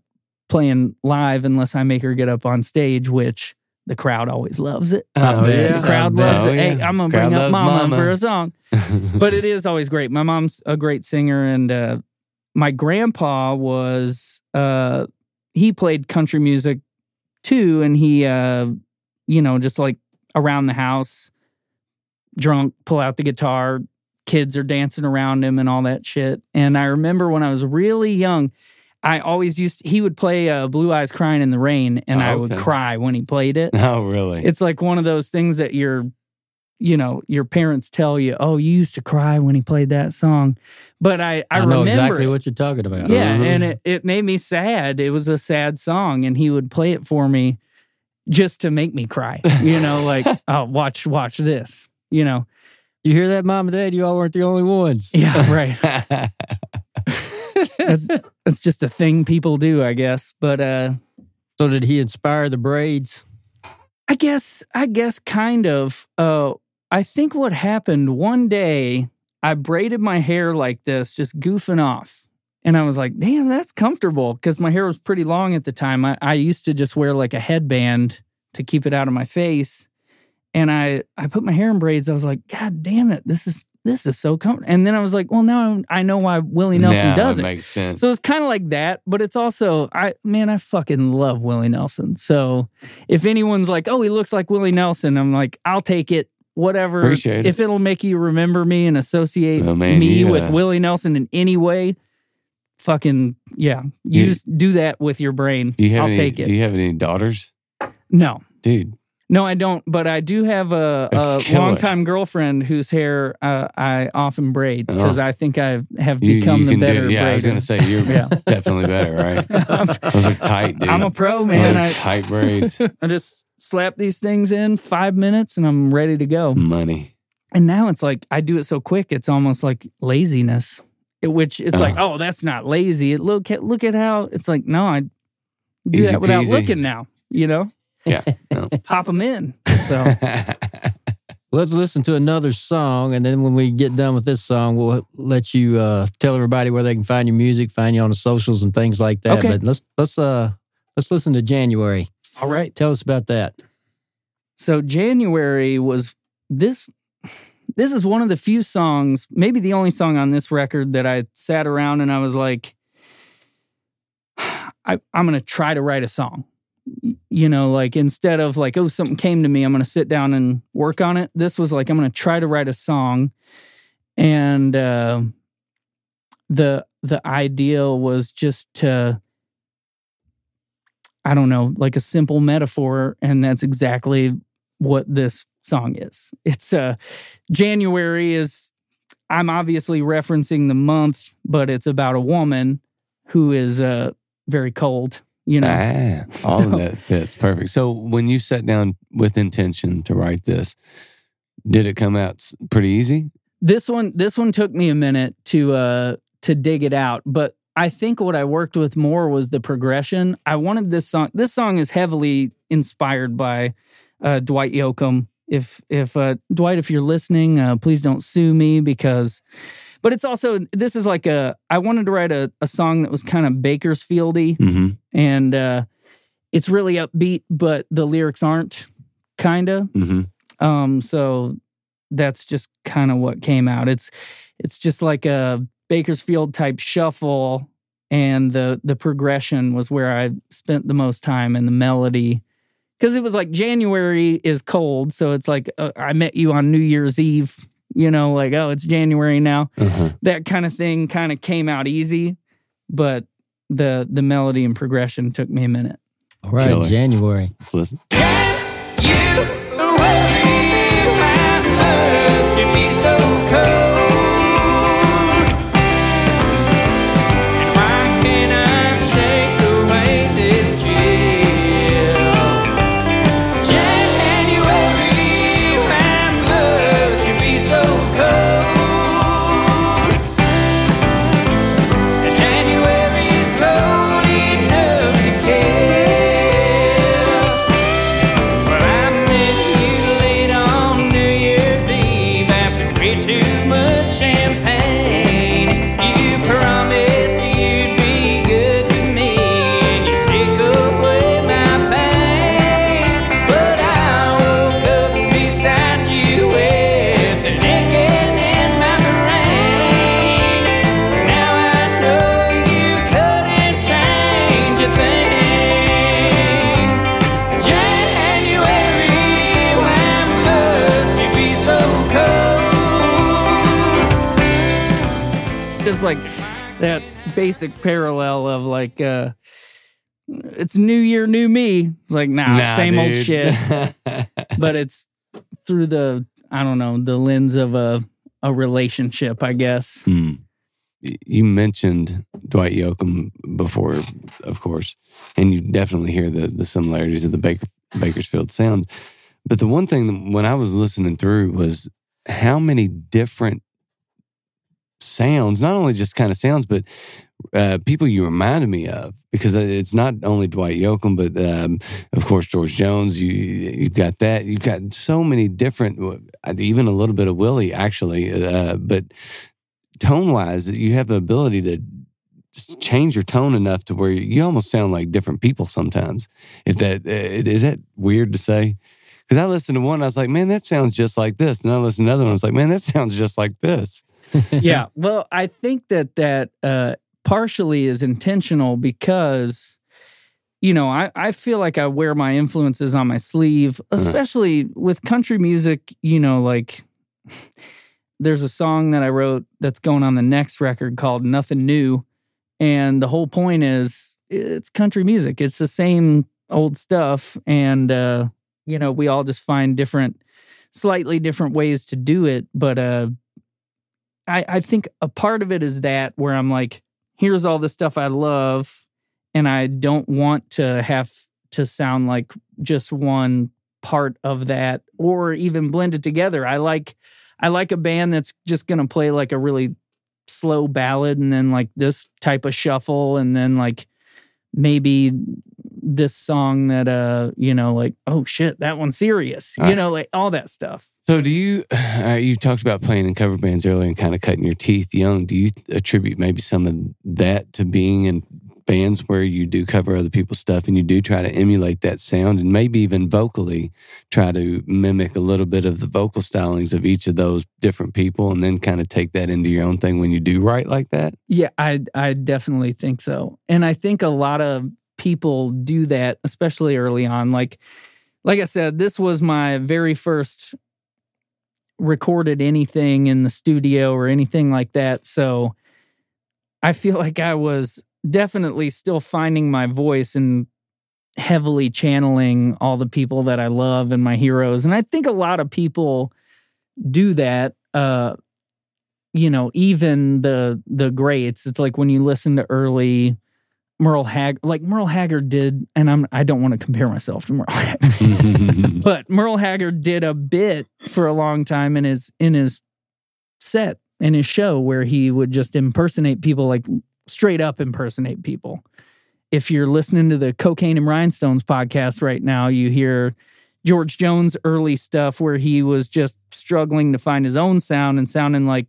playing live unless I make her get up on stage, which the crowd always loves it. Oh, yeah. The crowd I loves Oh, it. Hey. I'm gonna Crowd bring up mama, mama. for a song but it is always great. My mom's a great singer, and uh, my grandpa was uh, he played country music too, and he uh, you know just like around the house, drunk, pull out the guitar, kids are dancing around him and all that shit. And I remember when I was really young. I always used he would play uh, Blue Eyes Crying in the Rain and I would Okay. cry when he played it oh, really? it's like one of those things that your you know your parents tell you oh you used to cry when he played that song but i i, I, know remember exactly it. what you're talking about. yeah Mhm. and it, it made me sad it was a sad song and he would play it for me just to make me cry you know like oh watch watch this you know You hear that, mom and dad? You all weren't the only ones. yeah right that's, that's just a thing people do i guess but uh So did he inspire the braids? I guess I guess kind of. Uh I think what happened one day I braided my hair like this, just goofing off. And I was like, damn, that's comfortable because my hair was pretty long at the time. I, I used to just wear like a headband to keep it out of my face. And I I put my hair in braids. I was like, God damn it, this is this is so comfortable. And then I was like, well, now I know why Willie Nelson now does it it. makes sense. So it's kind of like that, but it's also I man, I fucking love Willie Nelson. So if anyone's like, "Oh, he looks like Willie Nelson," I'm like, "I'll take it." Whatever. Appreciate it. If it'll make you remember me and associate Oh, man, me you, with Willie Nelson in any way, fucking yeah, You- use do that with your brain. do you have I'll any? take it. Do you have any daughters, no, dude? No, I don't. But I do have a, a Kill it. longtime girlfriend whose hair uh, I often braid because Oh. I think I have You, become you the can better do. Yeah, I was braider. gonna say you're Yeah. definitely better, right? Those are tight, dude. I'm a pro, man. I, tight braids, I just slap these things in five minutes and I'm ready to go. money. And now it's like I do it so quick, it's almost like laziness. It- which it's like, Uh. oh, that's not lazy. It, look at look at how it's like. No, I do Easy that without peasy. looking now. You know, Yeah. No. pop them in. So Let's listen to another song, and then when we get done with this song, we'll let you uh, tell everybody where they can find your music, find you on the socials and things like that. Okay. But let's let's uh let's listen to January. all right. Tell us about that. So January was this. This is one of the few songs, maybe the only song on this record that I sat around and I was like, I, I'm going to try to write a song. You know, like instead of like, oh, something came to me, I'm going to sit down and work on it. This was like, I'm going to try to write a song. And uh, the the idea was just to, I don't know, like a simple metaphor. And that's exactly what this song is. It's uh January is I'm obviously referencing the month, but it's about a woman who is uh very cold, you know. Ah, all So- of that fits perfect. So when you sat down with intention to write this, did it come out pretty easy? This one this one took me a minute to uh to dig it out, but I think what I worked with more was the progression. I wanted this song this song is heavily inspired by uh Dwight Yoakam. If if uh Dwight if you're listening, uh please don't sue me because but it's also this is like a I wanted to write a, a song that was kind of Bakersfieldy Mm-hmm. and uh it's really upbeat, but the lyrics aren't kinda. Mm-hmm. Um, so that's just kind of what came out. It's it's just like a Bakersfield type shuffle, and the the progression was where I spent the most time, and the melody, because it was like January is cold, so it's like uh, I met you on New Year's Eve. You know, like oh, it's January now. Uh-huh. That kind of thing kind of came out easy, but the the melody and progression took me a minute. All right, Killer. January. Let's listen. January's Just like that basic parallel of like, uh, it's New Year, new me. It's like, nah, Nah, same old shit. but it's through the I don't know the lens of a a relationship, I guess. Y- You mentioned Dwight Yoakam before, of course, and you definitely hear the the similarities of the Baker, Bakersfield sound. But the one thing when I was listening through was how many different sounds, not only just kind of sounds, but uh, people you reminded me of because it's not only Dwight Yoakam, but um, of course George Jones. You you've got that. You've got so many different, uh, even a little bit of Willie actually, uh, but tone wise, you have the ability to change your tone enough to where you almost sound like different people sometimes. If that uh, is that weird to say. Because I listened to one, I was like, "Man, that sounds just like this," and I listened to another one, I was like, "Man, that sounds just like this." yeah. Well, I think that that uh, partially is intentional because, you know, I, I feel like I wear my influences on my sleeve, especially with country music. You know, like there's a song that I wrote that's going on the next record called Nothing New. And the whole point is it's country music, it's the same old stuff. And, uh, you know, we all just find different, slightly different ways to do it. But, uh, I, I think a part of it is that where I'm like, here's all the stuff I love, and I don't want to have to sound like just one part of that or even blend it together. I like I like a band that's just gonna play like a really slow ballad and then like this type of shuffle and then like maybe this song that uh you know like oh shit that one's serious you Ah. know like all that stuff So, do you? Uh, you talked about playing in cover bands earlier and kind of cutting your teeth young. Do you attribute maybe some of that to being in bands where you do cover other people's stuff and you do try to emulate that sound and maybe even vocally try to mimic a little bit of the vocal stylings of each of those different people and then kind of take that into your own thing when you do write like that? Yeah, I I definitely think so. And I think a lot of people do that especially early on. Like like I said, this was my very first recorded anything in the studio or anything like that. So I feel like I was definitely still finding my voice and heavily channeling all the people that I love and my heroes. And I think a lot of people do that. Uh you know, even the the greats. It's like when you listen to early Merle Haggard, like Merle Haggard did, and I'm I don't want to compare myself to Merle Haggard, but Merle Haggard did a bit for a long time in his in his set in his show where he would just impersonate people, like straight up impersonate people. If you're listening to the Cocaine and Rhinestones podcast right now, you hear George Jones' early stuff where he was just struggling to find his own sound and sounding like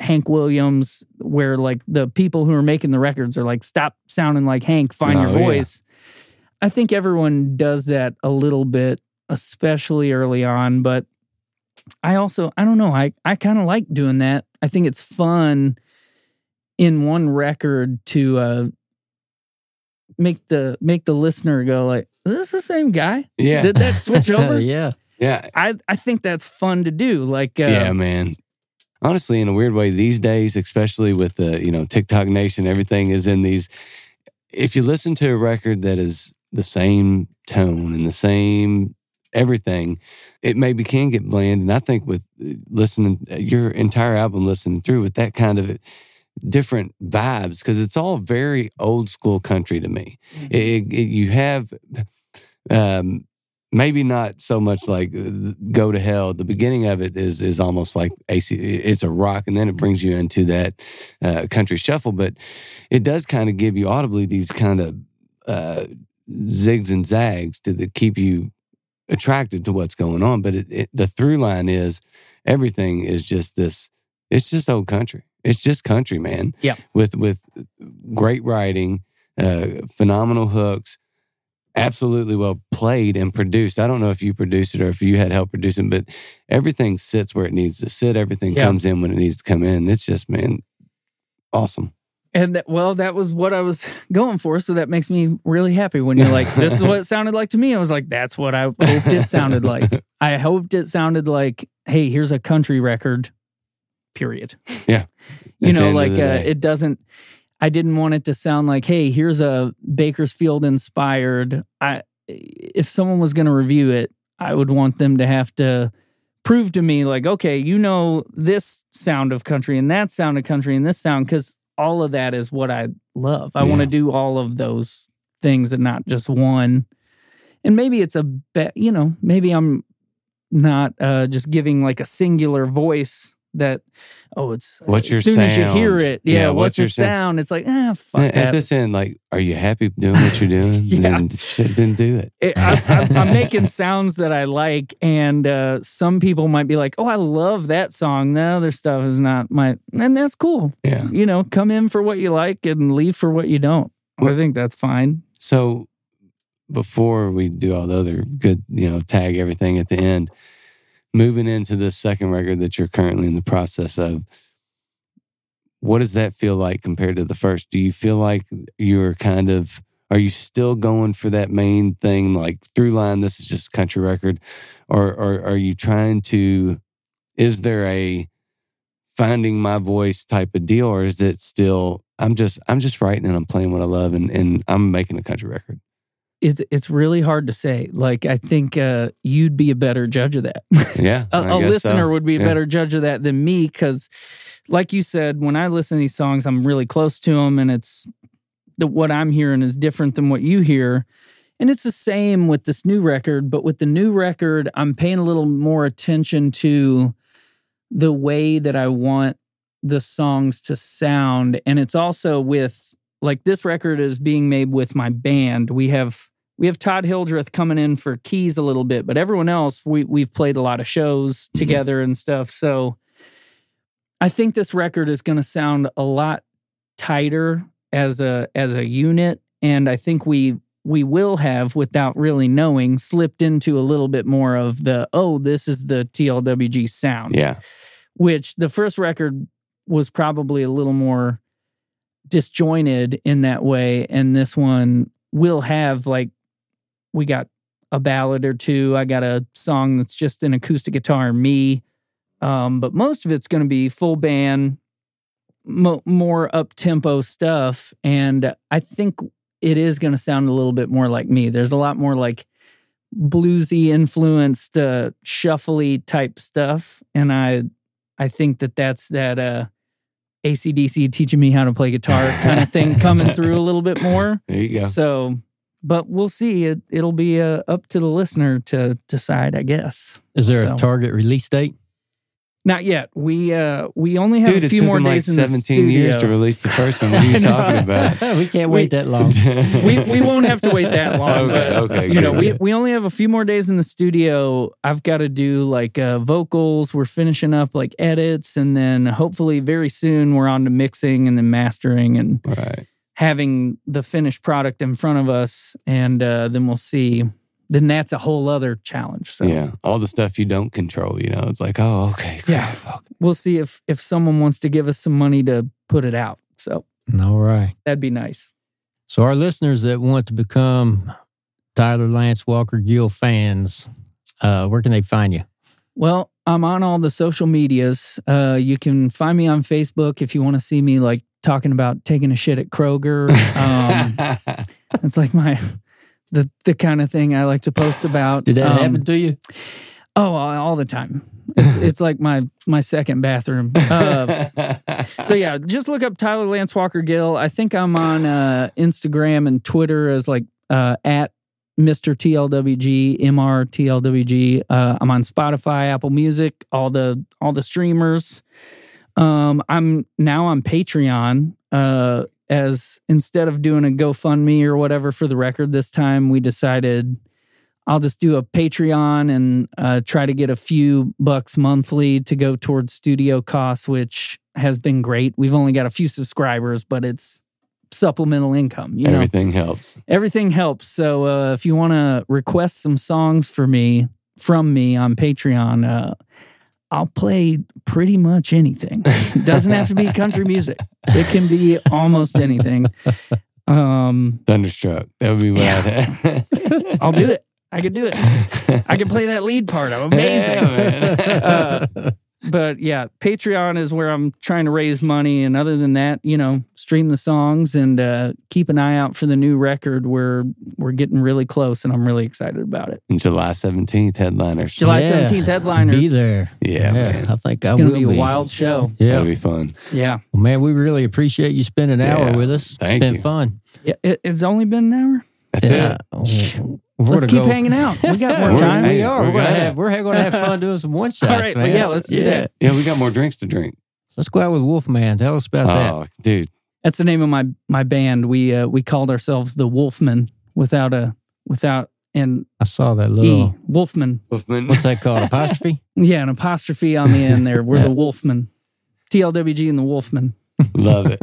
Hank Williams, where like the people who are making the records are like, stop sounding like Hank, find your Oh, yeah. voice. I think everyone does that a little bit, especially early on. But I also, I don't know, I, I kind of like doing that. I think it's fun in one record to uh, make the make the listener go like, is this the same guy? yeah. Did that switch over? yeah. yeah. I, I think that's fun to do. Like, uh, yeah, man. Honestly, in a weird way, these days, especially with the you know TikTok Nation, everything is in these. If you listen to a record that is the same tone and the same everything, it maybe can get bland. And I think with uh, listening your entire album, listening through with that kind of different vibes, because it's all very old school country to me. It, it, you have um, maybe not so much like uh, go to hell. The beginning of it is is almost like AC. It's a rock, and then it brings you into that uh, country shuffle. But it does kind of give you audibly these kind of uh, zigs and zags to the, keep you attracted to what's going on. But it, it, the through line is everything is just this. It's just old country. It's just country, man. Yeah. With with great writing, uh, phenomenal hooks, absolutely well played and produced. I don't know if you produced it or if you had help producing, but everything sits where it needs to sit. Everything Yeah. comes in when it needs to come in. It's just man, awesome. And that, well, that was what I was going for. So that makes me really happy when you're like, this is what it sounded like to me. I was like, that's what I hoped it sounded like. I hoped it sounded like, hey, here's a country record, period. Yeah. You know, like uh, it doesn't, I didn't want it to sound like, hey, here's a Bakersfield inspired. I, if someone was going to review it, I would want them to have to prove to me, like, okay, you know this sound of country and that sound of country and this sound, because all of that is what I love. I want to do all of those things and not just one. And maybe it's a bet, you know, maybe I'm not uh, just giving like a singular voice that, oh, it's What's your as soon as you hear it, yeah, Yeah, what's, what's your sound? sound? It's like, ah, fuck At this end, like, are you happy doing what you're doing? Yeah. Then shit, then do it. it, I, I'm, I'm making sounds that I like, and uh, some people might be like, "Oh, I love that song." The other stuff is not my, and that's cool. Yeah. You know, come in for what you like and leave for what you don't. I think that's fine. So before we do all the other good, you know, tag everything at the end, moving into the second record that you're currently in the process of, what does that feel like compared to the first? Do you feel like you're kind of are you still going for that main thing like through line this is just country record or or are you trying to is there a finding my voice type of deal or is it still I'm just I'm just writing and I'm playing what I love and and I'm making a country record. It's it's really hard to say. Like I think uh, you'd be a better judge of that. Yeah. a, I a guess listener so. would be a Yeah. better judge of that than me because like you said when i listen to these songs i'm really close to them and it's the, what i'm hearing is different than what you hear and it's the same with this new record but with the new record i'm paying a little more attention to the way that i want the songs to sound and it's also with like this record is being made with my band we have we have Todd Hildreth coming in for keys a little bit, but everyone else we we've played a lot of shows mm-hmm. together and stuff. So I think this record is going to sound a lot tighter as a as a unit, and I think we we will have, without really knowing, slipped into a little bit more of the oh, this is the TLWG sound Yeah. which the first record was probably a little more disjointed in that way and this one will have like we got a ballad or two. I got a song that's just an acoustic guitar and me. Um, but most of it's going to be full band mo- more up tempo stuff. And i think it is going to sound a little bit more like me. There's a lot more like bluesy influenced uh shuffly type stuff. And i i think that that's that uh acdc teaching me how to play guitar kind of thing coming through a little bit more. There you go. so but we'll see it it'll be uh, up to the listener to decide i guess Is there So- a target release date? not yet we uh we only have Dude, a few more him like days in the 17 years to studio. release the first one. What are you talking about? we can't We- wait that long. we we won't have to wait that long. Okay, but, okay, You know, good, we we only have a few more days in the studio. I've got to do like uh, vocals. We're finishing up like edits, and then hopefully very soon we're on to mixing and then mastering and right. Having the finished product in front of us. And uh, then we'll see. Then that's a whole other challenge. So Yeah. All the stuff you don't control, you know, it's like, oh, okay. Yeah. okay. we'll see if if someone wants to give us some money to put it out. So All right. that'd be nice. So, our listeners that want to become Tyler Lance Walker Gill fans, uh, where can they find you? Well, I'm on all the social medias. Uh, you can find me on Facebook if you want to see me like talking about taking a shit at Kroger. Um, it's like my the the kind of thing I like to post about. Did that Um, happen to you? Oh, all the time. It's it's like my my second bathroom. Uh, so yeah, just look up Tyler Lance Walker Gill. I think I'm on uh, Instagram and Twitter as like uh, at Mr. TLWG MR TLWG. Uh, I'm on Spotify, Apple Music, all the all the streamers. Um, I'm now on Patreon. Uh, as instead of doing a GoFundMe or whatever for the record, this time we decided I'll just do a Patreon and uh, try to get a few bucks monthly to go towards studio costs, which has been great. We've only got a few subscribers, but it's supplemental income. You know, Everything helps. everything helps. So uh, if you want to request some songs for me from me on Patreon, uh, I'll play pretty much anything. It doesn't have to be country music. It can be almost anything. Um, Thunderstruck. That would be what Yeah. I'd have. I'll do it. I can do it. I can play that lead part. I'm amazing. Yeah, man. Uh, but yeah, Patreon is where I'm trying to raise money. And other than that, you know, stream the songs and uh, keep an eye out for the new record. We're we're getting really close, and I'm really excited about it. And July 17th, headliners. July Yeah. 17th headliners. Be there. Yeah, man. I think I gonna will be a be. wild show. Yeah. That'll be fun. Yeah, Well, man, we really appreciate you spending an hour with us. Thank it's been you. fun. yeah. It, it's only been an hour. That's yeah. it. We're Let's gonna keep go- hanging out. We got more We're- time. hey, we are. we're We're, gonna gonna- have we're gonna have fun doing some one shots, right, well, man. yeah, let's do that. Yeah, we got more drinks to drink. Let's go out with Wolfman. Tell us about that. Oh, dude. That's the name of my my band. We uh, we called ourselves the Wolfmen without a without an I saw that e. little. Wolfman. Wolfman. What's that called? Apostrophe. Yeah, an apostrophe on the end there. We're the Wolfmen. TLWG and the Wolfmen. Love it.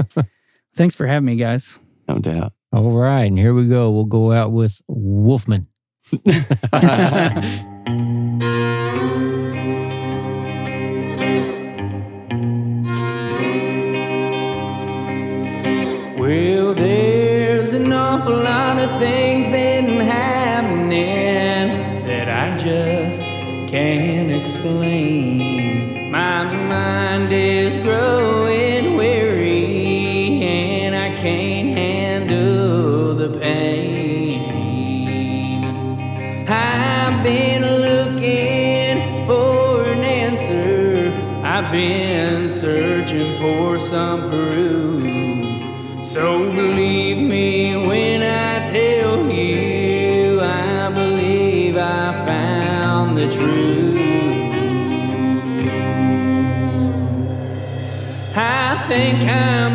Thanks for having me, guys. No doubt. All right, and here we go. We'll go out with Wolfman. Well, there's an awful lot of things been happening that I just can't explain. My mind is for some proof. So believe me when I tell you I believe I found the truth. I think I'm.